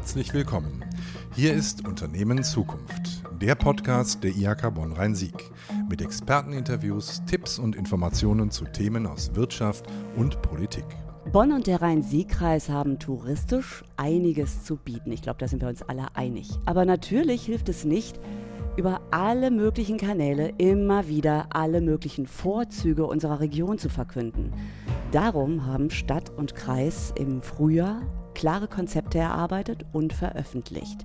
Herzlich willkommen. Hier ist Unternehmen Zukunft, der Podcast der IHK Bonn-Rhein-Sieg mit Experteninterviews, Tipps und Informationen zu Themen aus Wirtschaft und Politik. Bonn und der Rhein-Sieg-Kreis haben touristisch einiges zu bieten. Ich glaube, da sind wir uns alle einig. Aber natürlich hilft es nicht, über alle möglichen Kanäle immer wieder alle möglichen Vorzüge unserer Region zu verkünden. Darum haben Stadt und Kreis im Frühjahr klare Konzepte erarbeitet und veröffentlicht.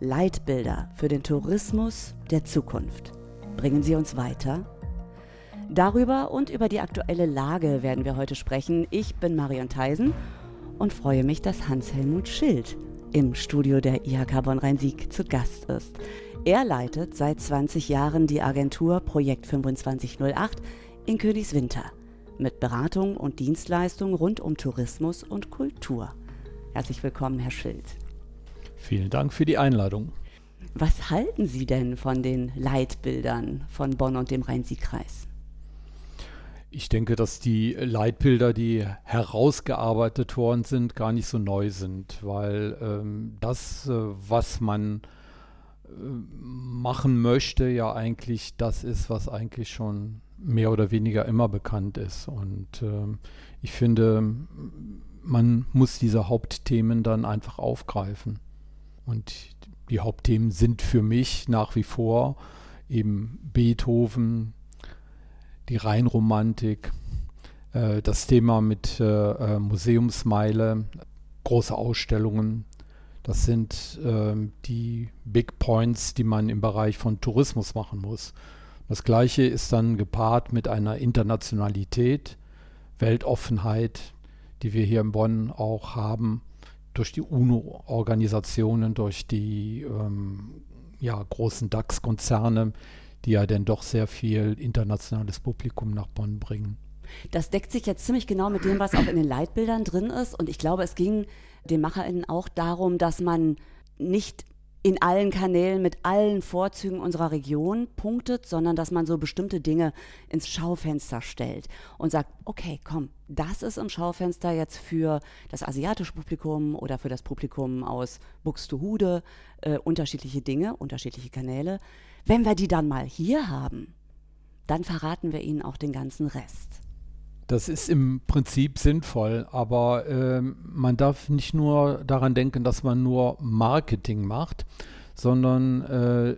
Leitbilder für den Tourismus der Zukunft. Bringen Sie uns weiter? Darüber und über die aktuelle Lage werden wir heute sprechen. Ich bin Marion Theisen und freue mich, dass Hans-Helmut Schild im Studio der IHK Bonn-Rhein-Sieg zu Gast ist. Er leitet seit 20 Jahren die Agentur Projekt 2508 in Königswinter mit Beratung und Dienstleistungen rund um Tourismus und Kultur. Herzlich willkommen, Herr Schild. Vielen Dank für die Einladung. Was halten Sie denn von den Leitbildern von Bonn und dem Rhein-Sieg-Kreis? Ich denke, dass die Leitbilder, die herausgearbeitet worden sind, gar nicht so neu sind, weil ähm, das, äh, was man äh, machen möchte, ja eigentlich das ist, was eigentlich schon mehr oder weniger immer bekannt ist. Und äh, ich finde, man muss diese Hauptthemen dann einfach aufgreifen. Und die Hauptthemen sind für mich nach wie vor eben Beethoven, die Rheinromantik, äh, das Thema mit äh, äh Museumsmeile, große Ausstellungen. Das sind äh, die Big Points, die man im Bereich von Tourismus machen muss. Das Gleiche ist dann gepaart mit einer Internationalität, Weltoffenheit, die wir hier in Bonn auch haben, durch die UNO-Organisationen, durch die ähm, ja, großen DAX-Konzerne, die ja dann doch sehr viel internationales Publikum nach Bonn bringen. Das deckt sich jetzt ziemlich genau mit dem, was auch in den Leitbildern drin ist. Und ich glaube, es ging den MacherInnen auch darum, dass man nicht in allen Kanälen mit allen Vorzügen unserer Region punktet, sondern dass man so bestimmte Dinge ins Schaufenster stellt und sagt, okay, komm, das ist im Schaufenster jetzt für das asiatische Publikum oder für das Publikum aus Buxtehude äh, unterschiedliche Dinge, unterschiedliche Kanäle. Wenn wir die dann mal hier haben, dann verraten wir ihnen auch den ganzen Rest. Das ist im Prinzip sinnvoll, aber äh, man darf nicht nur daran denken, dass man nur Marketing macht, sondern äh,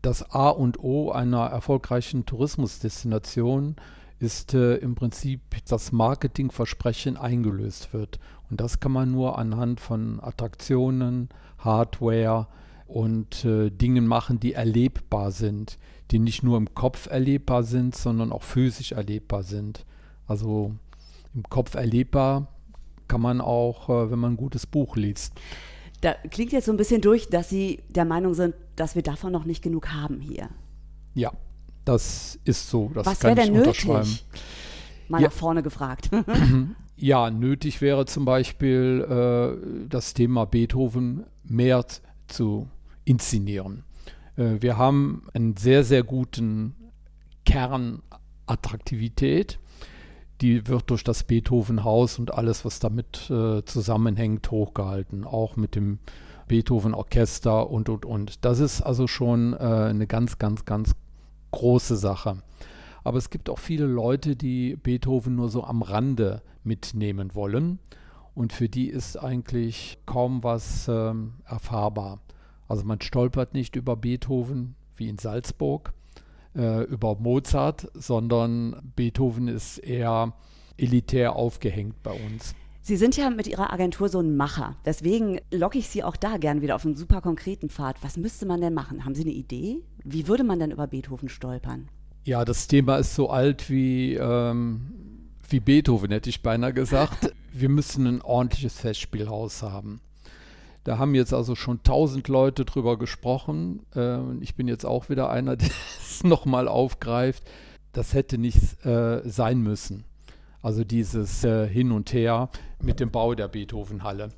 das A und O einer erfolgreichen Tourismusdestination ist äh, im Prinzip das Marketingversprechen eingelöst wird. Und das kann man nur anhand von Attraktionen, Hardware und äh, Dingen machen, die erlebbar sind, die nicht nur im Kopf erlebbar sind, sondern auch physisch erlebbar sind. Also im Kopf erlebbar kann man auch, äh, wenn man ein gutes Buch liest. Da klingt jetzt so ein bisschen durch, dass Sie der Meinung sind, dass wir davon noch nicht genug haben hier. Ja, das ist so. Das Was wäre denn nötig? Mal ja. nach vorne gefragt. ja, nötig wäre zum Beispiel äh, das Thema Beethoven mehr zu inszenieren. Äh, wir haben einen sehr, sehr guten Kernattraktivität die wird durch das Beethoven-Haus und alles, was damit äh, zusammenhängt, hochgehalten. Auch mit dem Beethoven-Orchester und, und, und. Das ist also schon äh, eine ganz, ganz, ganz große Sache. Aber es gibt auch viele Leute, die Beethoven nur so am Rande mitnehmen wollen. Und für die ist eigentlich kaum was äh, erfahrbar. Also man stolpert nicht über Beethoven wie in Salzburg, äh, über Mozart, sondern Beethoven ist eher elitär aufgehängt bei uns. Sie sind ja mit Ihrer Agentur so ein Macher. Deswegen locke ich Sie auch da gern wieder auf einen super konkreten Pfad. Was müsste man denn machen? Haben Sie eine Idee? Wie würde man denn über Beethoven stolpern? Ja, das Thema ist so alt wie, ähm, wie Beethoven, hätte ich beinahe gesagt. Wir müssen ein ordentliches Festspielhaus haben. Da haben jetzt also schon tausend Leute drüber gesprochen. Äh, ich bin jetzt auch wieder einer, der es nochmal aufgreift. Das hätte nicht äh, sein müssen. Also dieses äh, Hin und Her mit dem Bau der Beethovenhalle.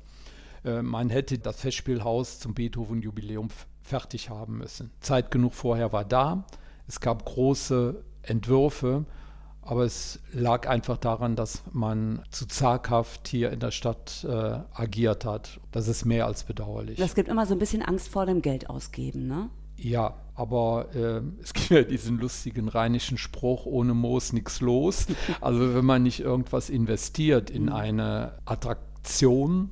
Äh, man hätte das Festspielhaus zum Beethoven-Jubiläum fertig haben müssen. Zeit genug vorher war da. Es gab große Entwürfe, Aber es lag einfach daran, dass man zu zaghaft hier in der Stadt äh, agiert hat. Das ist mehr als bedauerlich. Das gibt immer so ein bisschen Angst vor dem Geld ausgeben, ne? Ja, aber äh, es gibt ja diesen lustigen rheinischen Spruch, ohne Moos nichts los. Also wenn man nicht irgendwas investiert in eine Attraktion,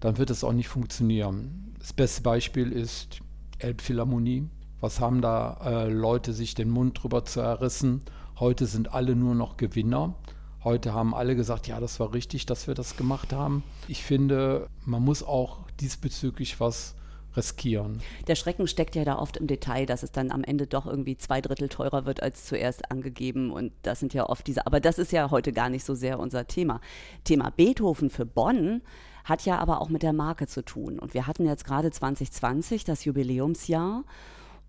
dann wird es auch nicht funktionieren. Das beste Beispiel ist Elbphilharmonie. Was haben da äh, Leute sich den Mund drüber zerrissen? Heute sind alle nur noch Gewinner. Heute haben alle gesagt, ja, das war richtig, dass wir das gemacht haben. Ich finde, man muss auch diesbezüglich was riskieren. Der Schrecken steckt ja da oft im Detail, dass es dann am Ende doch irgendwie zwei Drittel teurer wird als zuerst angegeben. Und das sind ja oft diese, aber das ist ja heute gar nicht so sehr unser Thema. Thema Beethoven für Bonn hat ja aber auch mit der Marke zu tun. Und wir hatten jetzt gerade 2020 das Jubiläumsjahr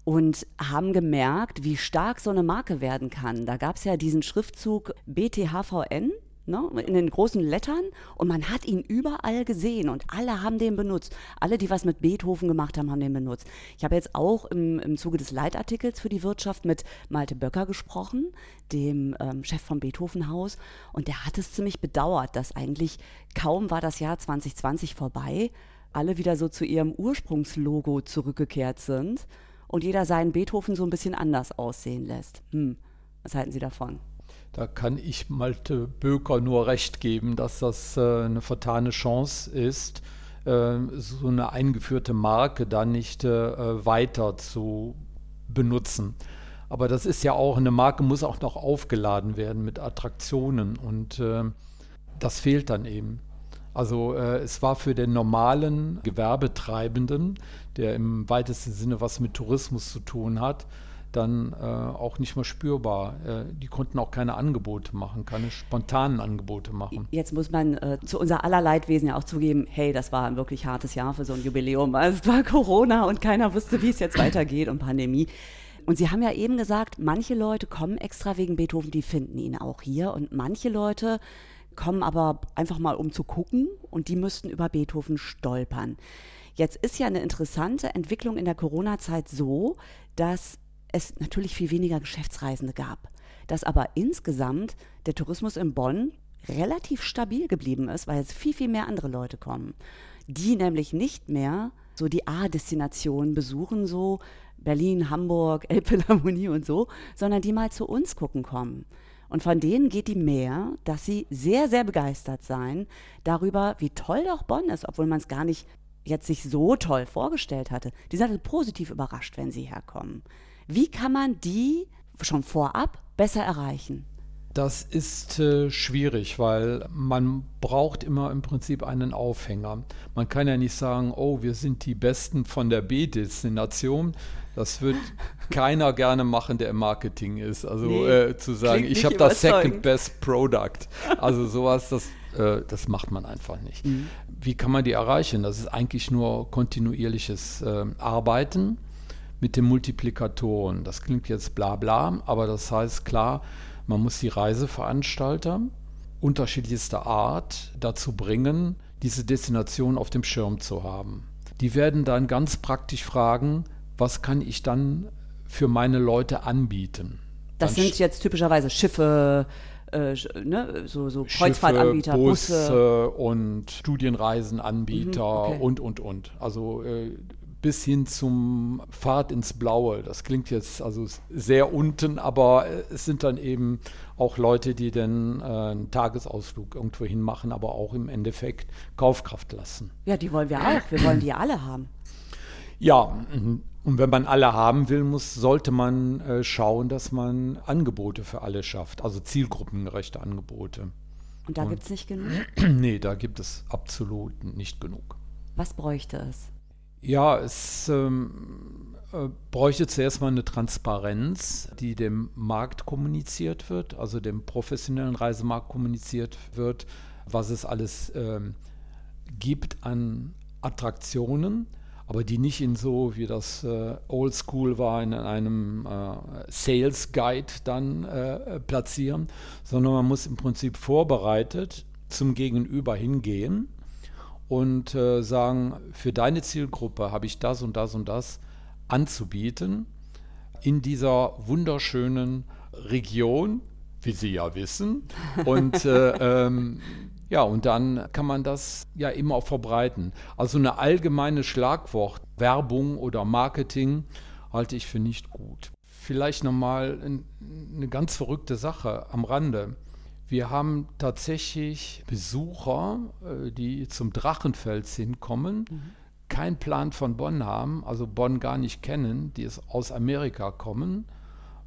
und haben gemerkt, wie stark so eine Marke werden kann. Da gab es ja diesen Schriftzug BTHVN, ne, in den großen Lettern und man hat ihn überall gesehen und alle haben den benutzt. Alle, die was mit Beethoven gemacht haben, haben den benutzt. Ich habe jetzt auch im, im Zuge des Leitartikels für die Wirtschaft mit Malte Böcker gesprochen, dem ähm, Chef vom Beethovenhaus und der hat es ziemlich bedauert, dass eigentlich kaum war das Jahr 2020 vorbei, alle wieder so zu ihrem Ursprungslogo zurückgekehrt sind und jeder seinen Beethoven so ein bisschen anders aussehen lässt. Hm, was halten Sie davon? Da kann ich Malte Böker nur recht geben, dass das äh, eine vertane Chance ist, äh, so eine eingeführte Marke dann nicht äh, weiter zu benutzen. Aber das ist ja auch, eine Marke muss auch noch aufgeladen werden mit Attraktionen und das fehlt dann eben. Also äh, es war für den normalen Gewerbetreibenden, der im weitesten Sinne was mit Tourismus zu tun hat, dann äh, auch nicht mehr spürbar. Äh, die konnten auch keine Angebote machen, keine spontanen Angebote machen. Jetzt muss man äh, zu unser aller Leidwesen ja auch zugeben, hey, das war ein wirklich hartes Jahr für so ein Jubiläum. Es war Corona und keiner wusste, wie es jetzt weitergeht und Pandemie. Und Sie haben ja eben gesagt, manche Leute kommen extra wegen Beethoven, die finden ihn auch hier. Und manche Leute kommen aber einfach mal, um zu gucken und die müssten über Beethoven stolpern. Jetzt ist ja eine interessante Entwicklung in der Corona-Zeit so, dass es natürlich viel weniger Geschäftsreisende gab. Dass aber insgesamt der Tourismus in Bonn relativ stabil geblieben ist, weil jetzt viel, viel mehr andere Leute kommen, die nämlich nicht mehr so die A-Destinationen besuchen, so Berlin, Hamburg, Elbphilharmonie und so, sondern die mal zu uns gucken kommen. Und von denen geht die mehr, dass sie sehr, sehr begeistert sein darüber, wie toll doch Bonn ist, obwohl man es gar nicht jetzt sich so toll vorgestellt hatte. Die sind halt positiv überrascht, wenn sie herkommen. Wie kann man die schon vorab besser erreichen? Das ist äh, schwierig, weil man braucht immer im Prinzip einen Aufhänger. Man kann ja nicht sagen, oh, wir sind die Besten von der B-Destination. Das wird keiner gerne machen, der im Marketing ist. Also nee, äh, zu sagen, ich habe das Second Best Product. Also sowas, das, äh, das macht man einfach nicht. Mhm. Wie kann man die erreichen? Das ist eigentlich nur kontinuierliches äh, Arbeiten mit den Multiplikatoren. Das klingt jetzt bla bla, aber das heißt klar, man muss die Reiseveranstalter unterschiedlichster Art dazu bringen, diese Destination auf dem Schirm zu haben. Die werden dann ganz praktisch fragen, was kann ich dann für meine Leute anbieten? Das dann sind jetzt typischerweise Schiffe, äh, ne, so, so Kreuzfahrtanbieter, Busse, Busse und Studienreisenanbieter mhm, okay. und, und, und. Also äh, bis hin zum Fahrt ins Blaue. Das klingt jetzt also sehr unten, aber es sind dann eben auch Leute, die dann äh, einen Tagesausflug irgendwo hin machen, aber auch im Endeffekt Kaufkraft lassen. Ja, die wollen wir auch. Wir wollen die alle haben. Ja, und wenn man alle haben will, muss, sollte man äh, schauen, dass man Angebote für alle schafft, also zielgruppengerechte Angebote. Und da gibt es nicht genug? nee, da gibt es absolut nicht genug. Was bräuchte es? Ja, es ähm, äh, bräuchte zuerst mal eine Transparenz, die dem Markt kommuniziert wird, also dem professionellen Reisemarkt kommuniziert wird, was es alles ähm, gibt an Attraktionen, aber die nicht in so, wie das äh, Oldschool war, in einem äh, Sales Guide dann äh, platzieren, sondern man muss im Prinzip vorbereitet zum Gegenüber hingehen und äh, sagen, für deine Zielgruppe habe ich das und das und das anzubieten in dieser wunderschönen Region, wie Sie ja wissen. Und äh, ähm, ja, und dann kann man das ja immer auch verbreiten. Also eine allgemeine Schlagwort, Werbung oder Marketing, halte ich für nicht gut. Vielleicht nochmal eine ganz verrückte Sache am Rande. Wir haben tatsächlich Besucher, äh, die zum Drachenfels hinkommen, mhm. keinen Plan von Bonn haben, also Bonn gar nicht kennen, die aus Amerika kommen,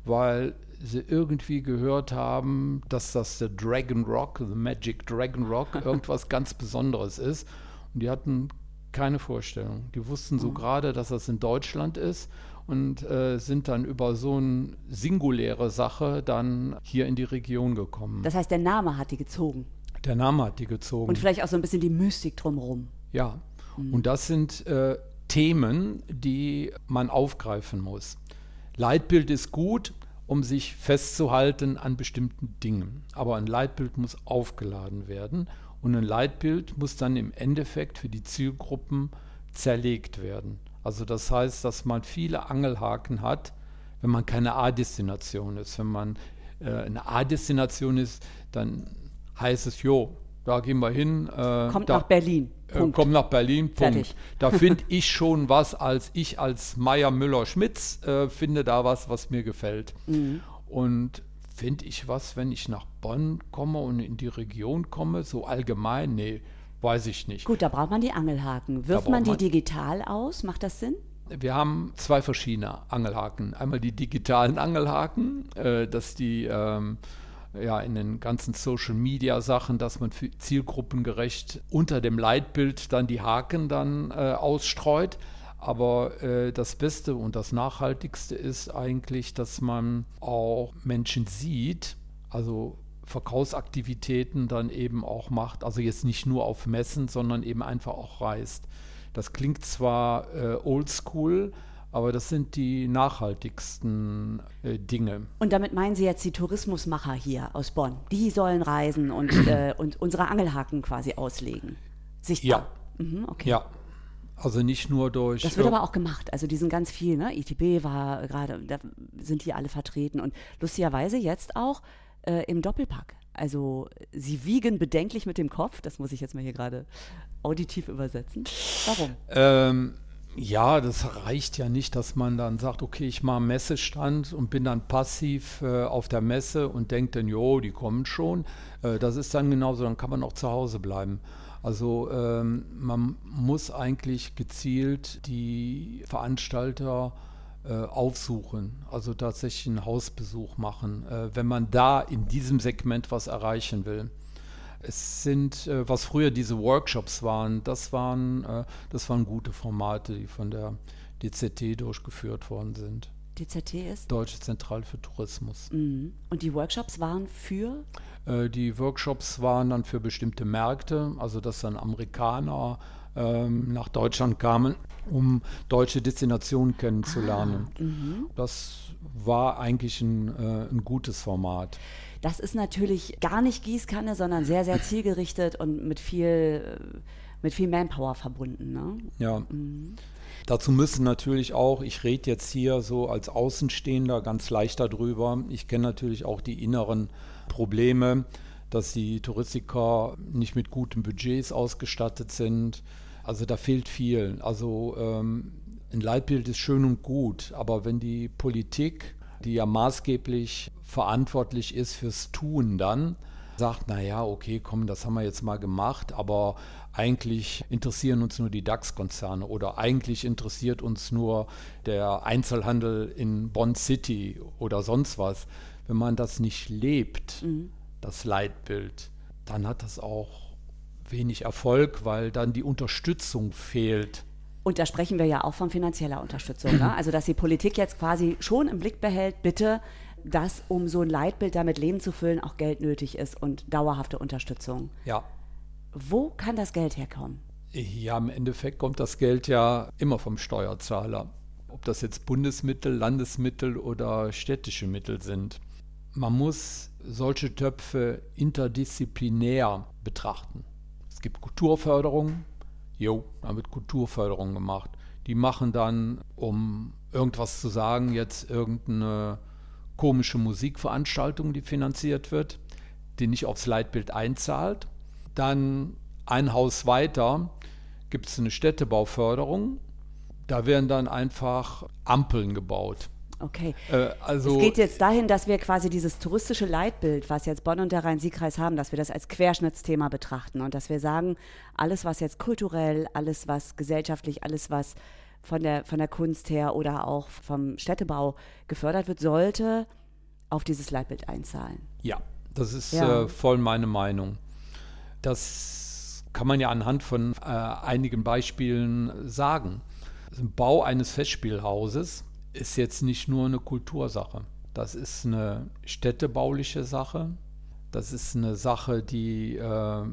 weil sie irgendwie gehört haben, dass das der Dragon Rock, the Magic Dragon Rock, irgendwas ganz Besonderes ist. Und die hatten keine Vorstellung. Die wussten so mhm. gerade, dass das in Deutschland ist und äh, sind dann über so eine singuläre Sache dann hier in die Region gekommen. Das heißt, der Name hat die gezogen. Der Name hat die gezogen. Und vielleicht auch so ein bisschen die Mystik drumherum. Ja, mhm. und das sind äh, Themen, die man aufgreifen muss. Leitbild ist gut, um sich festzuhalten an bestimmten Dingen. Aber ein Leitbild muss aufgeladen werden und ein Leitbild muss dann im Endeffekt für die Zielgruppen zerlegt werden. Also das heißt, dass man viele Angelhaken hat, wenn man keine A-Destination ist. Wenn man äh, eine A-Destination ist, dann heißt es, jo, da gehen wir hin. Äh, kommt da, nach Berlin. Äh, kommt nach Berlin, Punkt. Fertig. Da finde ich schon was, als ich als Meier Müller-Schmitz äh, finde da was, was mir gefällt. Mhm. Und finde ich was, wenn ich nach Bonn komme und in die Region komme, so allgemein? Nee, weiß ich nicht. Gut, da braucht man die Angelhaken. Wirft man die man digital aus? Macht das Sinn? Wir haben zwei verschiedene Angelhaken. Einmal die digitalen Angelhaken, äh, dass die ähm, ja, in den ganzen Social Media Sachen, dass man zielgruppengerecht unter dem Leitbild dann die Haken dann äh, ausstreut. Aber äh, das Beste und das Nachhaltigste ist eigentlich, dass man auch Menschen sieht, also Verkaufsaktivitäten dann eben auch macht. Also jetzt nicht nur auf Messen, sondern eben einfach auch reist. Das klingt zwar äh, oldschool, aber das sind die nachhaltigsten äh, Dinge. Und damit meinen Sie jetzt die Tourismusmacher hier aus Bonn? Die sollen reisen und, äh, und unsere Angelhaken quasi auslegen? Sichtbar? Ja. Mhm, okay. Ja. Also nicht nur durch. Das wird aber auch gemacht. Also die sind ganz viel, ne? ITB war gerade, da sind die alle vertreten. Und lustigerweise jetzt auch äh, im Doppelpack. Also sie wiegen bedenklich mit dem Kopf. Das muss ich jetzt mal hier gerade auditiv übersetzen. Warum? Ähm, ja, das reicht ja nicht, dass man dann sagt, okay, ich mache einen Messestand und bin dann passiv äh, auf der Messe und denkt dann, jo, die kommen schon. Äh, das ist dann genauso, dann kann man auch zu Hause bleiben. Also ähm, man muss eigentlich gezielt die Veranstalter äh, aufsuchen, also tatsächlich einen Hausbesuch machen, äh, wenn man da in diesem Segment was erreichen will. Es sind, äh, was früher diese Workshops waren, das waren, äh, das waren gute Formate, die von der DZT durchgeführt worden sind. DZT ist? Deutsche Zentrale für Tourismus. Mhm. Und die Workshops waren für? Äh, die Workshops waren dann für bestimmte Märkte, also dass dann Amerikaner ähm, nach Deutschland kamen, um deutsche Destinationen kennenzulernen. Ah, mhm. das war eigentlich ein, äh, ein gutes Format. Das ist natürlich gar nicht Gießkanne, sondern sehr, sehr zielgerichtet und mit viel, mit viel Manpower verbunden. Ne? Ja. Mhm. Dazu müssen natürlich auch, ich rede jetzt hier so als Außenstehender ganz leicht darüber, ich kenne natürlich auch die inneren Probleme, dass die Touristiker nicht mit guten Budgets ausgestattet sind. Also da fehlt viel. Also ähm, ein Leitbild ist schön und gut, aber wenn die Politik die ja maßgeblich verantwortlich ist fürs Tun dann, sagt, naja, okay, komm, das haben wir jetzt mal gemacht, aber eigentlich interessieren uns nur die DAX-Konzerne oder eigentlich interessiert uns nur der Einzelhandel in Bonn City oder sonst was. Wenn man das nicht lebt, mhm. das Leitbild, dann hat das auch wenig Erfolg, weil dann die Unterstützung fehlt. Und da sprechen wir ja auch von finanzieller Unterstützung. Ne? Also, dass die Politik jetzt quasi schon im Blick behält, bitte, dass, um so ein Leitbild damit Leben zu füllen, auch Geld nötig ist und dauerhafte Unterstützung. Ja. Wo kann das Geld herkommen? Ja, im Endeffekt kommt das Geld ja immer vom Steuerzahler. Ob das jetzt Bundesmittel, Landesmittel oder städtische Mittel sind. Man muss solche Töpfe interdisziplinär betrachten. Es gibt Kulturförderung, jo, da wird Kulturförderung gemacht. Die machen dann, um irgendwas zu sagen, jetzt irgendeine komische Musikveranstaltung, die finanziert wird, die nicht aufs Leitbild einzahlt. Dann ein Haus weiter gibt es eine Städtebauförderung. Da werden dann einfach Ampeln gebaut. Okay. Äh, also es geht jetzt dahin, dass wir quasi dieses touristische Leitbild, was jetzt Bonn und der Rhein-Sieg-Kreis haben, dass wir das als Querschnittsthema betrachten und dass wir sagen, alles, was jetzt kulturell, alles, was gesellschaftlich, alles, was von der, von der Kunst her oder auch vom Städtebau gefördert wird, sollte auf dieses Leitbild einzahlen. Ja, das ist ja. äh, voll meine Meinung. Das kann man ja anhand von äh, einigen Beispielen sagen. Ein Bau eines Festspielhauses ist jetzt nicht nur eine Kultursache. Das ist eine städtebauliche Sache. Das ist eine Sache, die äh,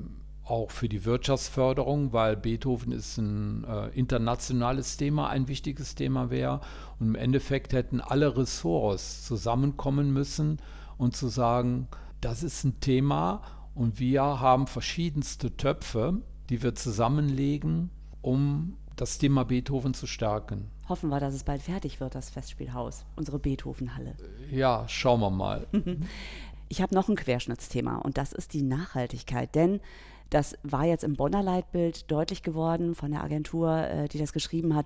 auch für die Wirtschaftsförderung, weil Beethoven ist ein äh, internationales Thema, ein wichtiges Thema wäre. Und im Endeffekt hätten alle Ressorts zusammenkommen müssen und zu sagen, das ist ein Thema und wir haben verschiedenste Töpfe, die wir zusammenlegen, um das Thema Beethoven zu stärken. Hoffen wir, dass es bald fertig wird, das Festspielhaus, unsere Beethovenhalle. Ja, schauen wir mal. Ich habe noch ein Querschnittsthema und das ist die Nachhaltigkeit. Denn das war jetzt im Bonner Leitbild deutlich geworden von der Agentur, äh, die das geschrieben hat.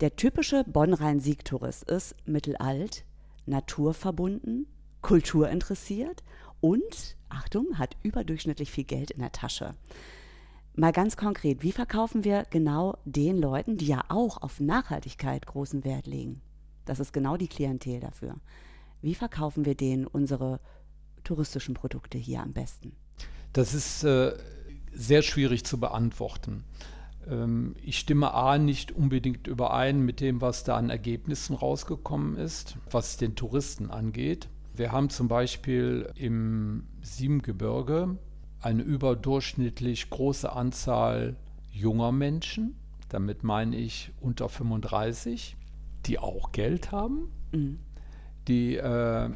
Der typische Bonn-Rhein-Sieg-Tourist ist mittelalt, naturverbunden, kulturinteressiert und, Achtung, hat überdurchschnittlich viel Geld in der Tasche. Mal ganz konkret, wie verkaufen wir genau den Leuten, die ja auch auf Nachhaltigkeit großen Wert legen? Das ist genau die Klientel dafür. Wie verkaufen wir denen unsere touristischen Produkte hier am besten? Das ist äh, sehr schwierig zu beantworten. Ähm, ich stimme A nicht unbedingt überein mit dem, was da an Ergebnissen rausgekommen ist, was den Touristen angeht. Wir haben zum Beispiel im Siebengebirge eine überdurchschnittlich große Anzahl junger Menschen, damit meine ich unter 35, die auch Geld haben, mhm. die äh,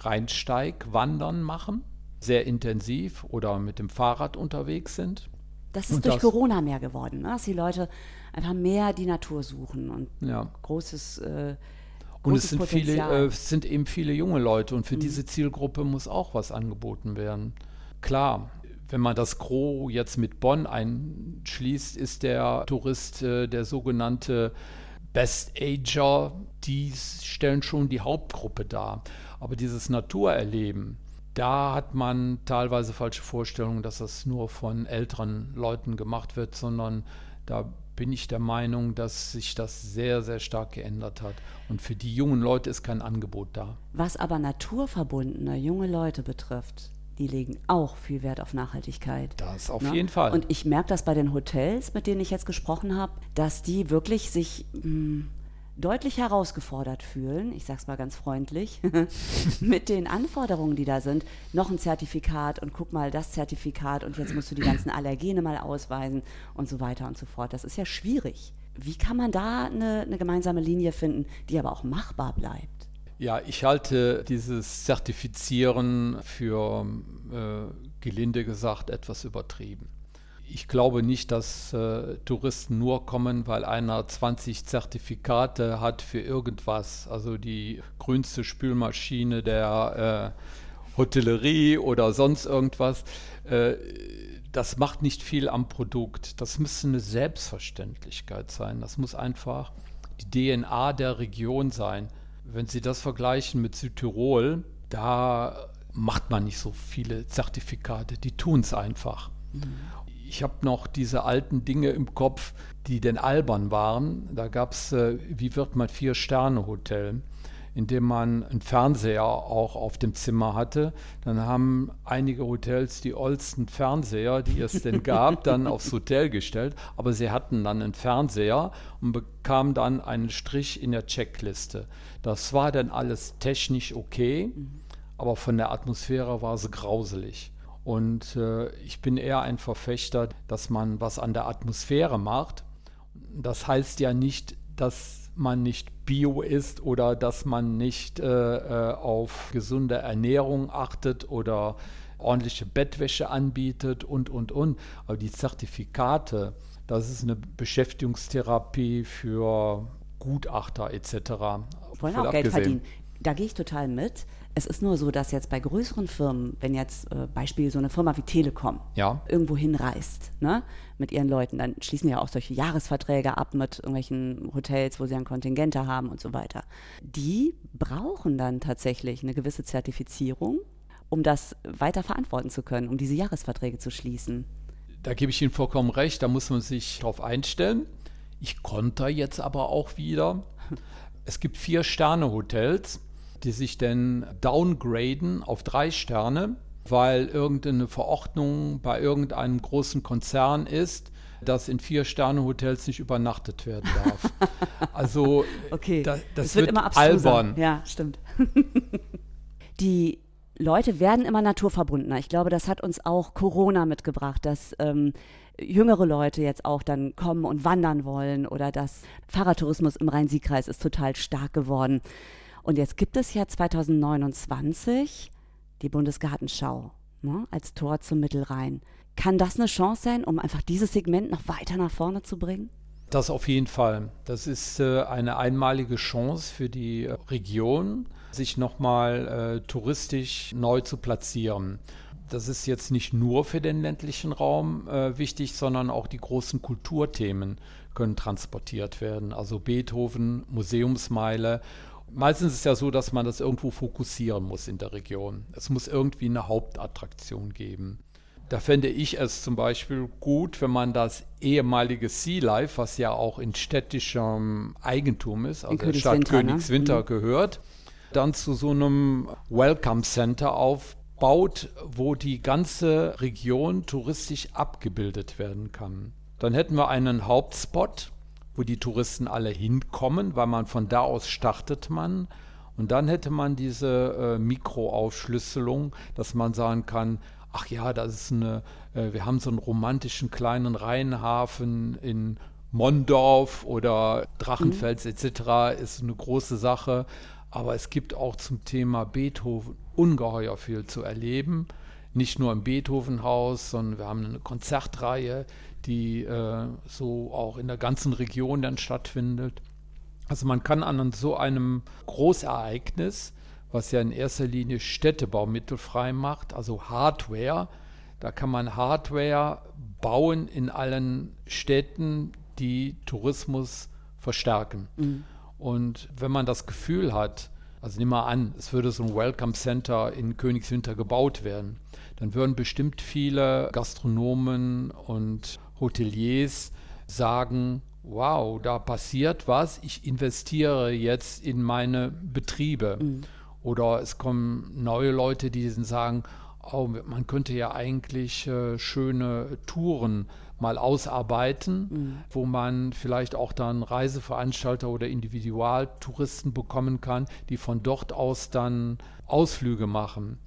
Rheinsteig-Wandern machen, sehr intensiv oder mit dem Fahrrad unterwegs sind. Das ist und durch das, Corona mehr geworden, ne? dass die Leute einfach mehr die Natur suchen und ja. großes äh, und es sind viele, äh, sind eben viele junge Leute und für mhm. diese Zielgruppe muss auch was angeboten werden. Klar, wenn man das Gros jetzt mit Bonn einschließt, ist der Tourist äh, der sogenannte Best Ager, die stellen schon die Hauptgruppe dar. Aber dieses Naturerleben, da hat man teilweise falsche Vorstellungen, dass das nur von älteren Leuten gemacht wird, sondern da bin ich der Meinung, dass sich das sehr, sehr stark geändert hat. Und für die jungen Leute ist kein Angebot da. Was aber naturverbundene junge Leute betrifft, die legen auch viel Wert auf Nachhaltigkeit. Das auf ne? jeden Fall. Und ich merke das bei den Hotels, mit denen ich jetzt gesprochen habe, dass die wirklich sich mh, hm, deutlich herausgefordert fühlen, ich sage es mal ganz freundlich, mit den Anforderungen, die da sind. Noch ein Zertifikat und guck mal das Zertifikat und jetzt musst du die ganzen Allergene mal ausweisen und so weiter und so fort. Das ist ja schwierig. Wie kann man da eine, eine gemeinsame Linie finden, die aber auch machbar bleibt? Ja, ich halte dieses Zertifizieren für, äh, gelinde gesagt, etwas übertrieben. Ich glaube nicht, dass äh, Touristen nur kommen, weil einer 20 Zertifikate hat für irgendwas. Also die grünste Spülmaschine der äh, Hotellerie oder sonst irgendwas. Äh, das macht nicht viel am Produkt. Das müsste eine Selbstverständlichkeit sein. Das muss einfach die DNA der Region sein. Wenn Sie das vergleichen mit Südtirol, da macht man nicht so viele Zertifikate, die tun es einfach. Mhm. Ich habe noch diese alten Dinge im Kopf, die denn albern waren. Da gab es, äh, wie wird man Vier-Sterne-Hotel? In dem man einen Fernseher auch auf dem Zimmer hatte. Dann haben einige Hotels die oldsten Fernseher, die es denn gab, dann aufs Hotel gestellt. Aber sie hatten dann einen Fernseher und bekamen dann einen Strich in der Checkliste. Das war dann alles technisch okay, aber von der Atmosphäre war es grauselig. Und äh, ich bin eher ein Verfechter, dass man was an der Atmosphäre macht. Das heißt ja nicht, dass man nicht bio ist oder dass man nicht äh, äh, auf gesunde Ernährung achtet oder ordentliche Bettwäsche anbietet und, und, und. Aber die Zertifikate, das ist eine Beschäftigungstherapie für Gutachter etc. Wollen auch Geld verdienen. Da gehe ich total mit. Es ist nur so, dass jetzt bei größeren Firmen, wenn jetzt äh, Beispiel so eine Firma wie Telekom Ja. irgendwo hinreist, ne, mit ihren Leuten, dann schließen ja auch solche Jahresverträge ab mit irgendwelchen Hotels, wo sie dann Kontingente haben und so weiter. Die brauchen dann tatsächlich eine gewisse Zertifizierung, um das weiter verantworten zu können, um diese Jahresverträge zu schließen. Da gebe ich Ihnen vollkommen recht, da muss man sich drauf einstellen. Ich konnte jetzt aber auch wieder. Es gibt vier Sterne-Hotels, die sich dann downgraden auf drei Sterne, weil irgendeine Verordnung bei irgendeinem großen Konzern ist, dass in vier Sterne-Hotels nicht übernachtet werden darf. Also Okay, da, das wird, wird immer albern. Ja, stimmt. Die Leute werden immer naturverbundener. Ich glaube, das hat uns auch Corona mitgebracht, dass ähm, jüngere Leute jetzt auch dann kommen und wandern wollen oder dass Fahrradtourismus im Rhein-Sieg-Kreis ist total stark geworden. Und jetzt gibt es ja 2029 die Bundesgartenschau ne, als Tor zum Mittelrhein. Kann das eine Chance sein, um einfach dieses Segment noch weiter nach vorne zu bringen? Das auf jeden Fall. Das ist äh, eine einmalige Chance für die äh, Region, sich nochmal äh, touristisch neu zu platzieren. Das ist jetzt nicht nur für den ländlichen Raum wichtig, sondern auch die großen Kulturthemen können transportiert werden. Also Beethoven, Museumsmeile. Meistens ist es ja so, dass man das irgendwo fokussieren muss in der Region. Es muss irgendwie eine Hauptattraktion geben. Da fände ich es zum Beispiel gut, wenn man das ehemalige Sea Life, was ja auch in städtischem Eigentum ist, also der Stadt Königswinter, ne? Mhm. gehört, dann zu so einem Welcome Center aufbaut, wo die ganze Region touristisch abgebildet werden kann. Dann hätten wir einen Hauptspot, wo die Touristen alle hinkommen, weil man von da aus startet man. Und dann hätte man diese äh, Mikroaufschlüsselung, dass man sagen kann, ach ja, das ist eine, äh, wir haben so einen romantischen kleinen Rheinhafen in Mondorf oder Drachenfels etc. ist eine große Sache. Aber es gibt auch zum Thema Beethoven ungeheuer viel zu erleben. Nicht nur im Beethovenhaus, sondern wir haben eine Konzertreihe, die äh, so auch in der ganzen Region dann stattfindet. Also man kann an so einem Großereignis, was ja in erster Linie Städtebau mittelfrei macht, also Hardware, da kann man Hardware bauen in allen Städten, die Tourismus verstärken. Und wenn man das Gefühl hat, also nimm mal an, es würde so ein Welcome Center in Königswinter gebaut werden, dann würden bestimmt viele Gastronomen und Hoteliers sagen, wow, da passiert was, ich investiere jetzt in meine Betriebe. Oder es kommen neue Leute, die sagen, oh, man könnte ja eigentlich äh, schöne Touren mal ausarbeiten, wo man vielleicht auch dann Reiseveranstalter oder Individualtouristen bekommen kann, die von dort aus dann Ausflüge machen.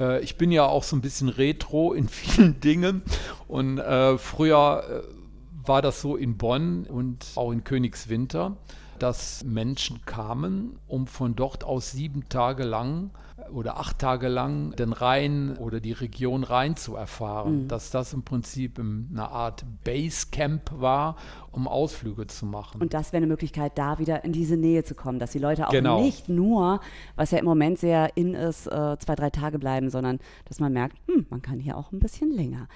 Äh, ich bin ja auch so ein bisschen retro in vielen Dingen. Und äh, früher äh, war das so in Bonn und auch in Königswinter, dass Menschen kamen, um von dort aus sieben Tage lang oder acht Tage lang den Rhein oder die Region Rhein zu erfahren. Dass das im Prinzip eine Art Basecamp war, um Ausflüge zu machen. Und das wäre eine Möglichkeit, da wieder in diese Nähe zu kommen, dass die Leute auch Genau. nicht nur, was ja im Moment sehr in ist, äh, zwei, drei Tage bleiben, sondern dass man merkt, hm, man kann hier auch ein bisschen länger.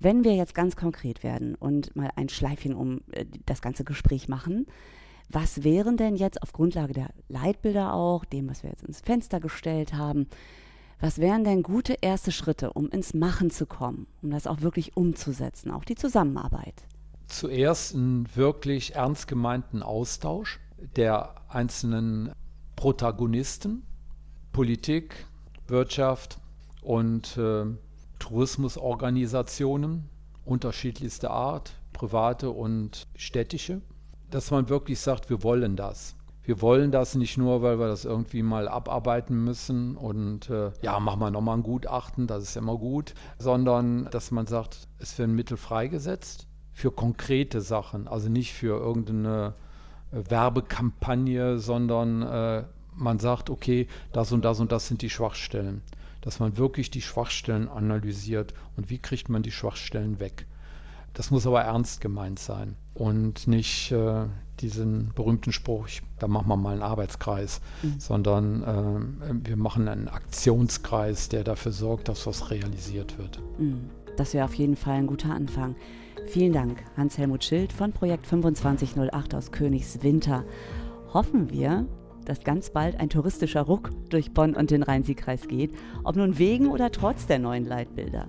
Wenn wir jetzt ganz konkret werden und mal ein Schleifchen um äh, das ganze Gespräch machen, was wären denn jetzt auf Grundlage der Leitbilder auch, dem, was wir jetzt ins Fenster gestellt haben, was wären denn gute erste Schritte, um ins Machen zu kommen, um das auch wirklich umzusetzen, auch die Zusammenarbeit? zuerst einen wirklich ernst gemeinten Austausch der einzelnen Protagonisten, Politik, Wirtschaft und äh, Tourismusorganisationen unterschiedlichster Art, private und städtische, dass man wirklich sagt, wir wollen das. Wir wollen das nicht nur, weil wir das irgendwie mal abarbeiten müssen und äh, ja, machen wir nochmal ein Gutachten, das ist immer gut, sondern dass man sagt, es werden Mittel freigesetzt für konkrete Sachen, also nicht für irgendeine äh, Werbekampagne, sondern äh, man sagt, okay, das und das und das sind die Schwachstellen. Dass man wirklich die Schwachstellen analysiert und wie kriegt man die Schwachstellen weg. Das muss aber ernst gemeint sein. Und nicht äh, diesen berühmten Spruch, da machen wir mal einen Arbeitskreis, mhm. sondern äh, wir machen einen Aktionskreis, der dafür sorgt, dass was realisiert wird. Mhm. Das wäre auf jeden Fall ein guter Anfang. Vielen Dank, Hans-Helmut Schild von Projekt 2508 aus Königswinter. Hoffen wir, dass ganz bald ein touristischer Ruck durch Bonn und den Rhein-Sieg-Kreis geht, ob nun wegen oder trotz der neuen Leitbilder.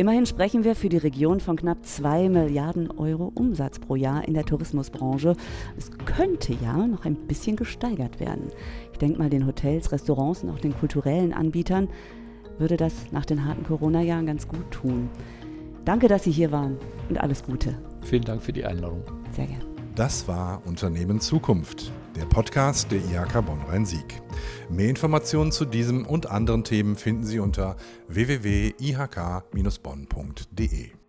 Immerhin sprechen wir für die Region von knapp 2 Milliarden Euro Umsatz pro Jahr in der Tourismusbranche. Es könnte ja noch ein bisschen gesteigert werden. Ich denke mal, den Hotels, Restaurants und auch den kulturellen Anbietern würde das nach den harten Corona-Jahren ganz gut tun. Danke, dass Sie hier waren und alles Gute. Vielen Dank für die Einladung. Sehr gerne. Das war Unternehmen Zukunft, der Podcast der IHK Bonn-Rhein-Sieg. Mehr Informationen zu diesem und anderen Themen finden Sie unter www.ihk-bonn.de.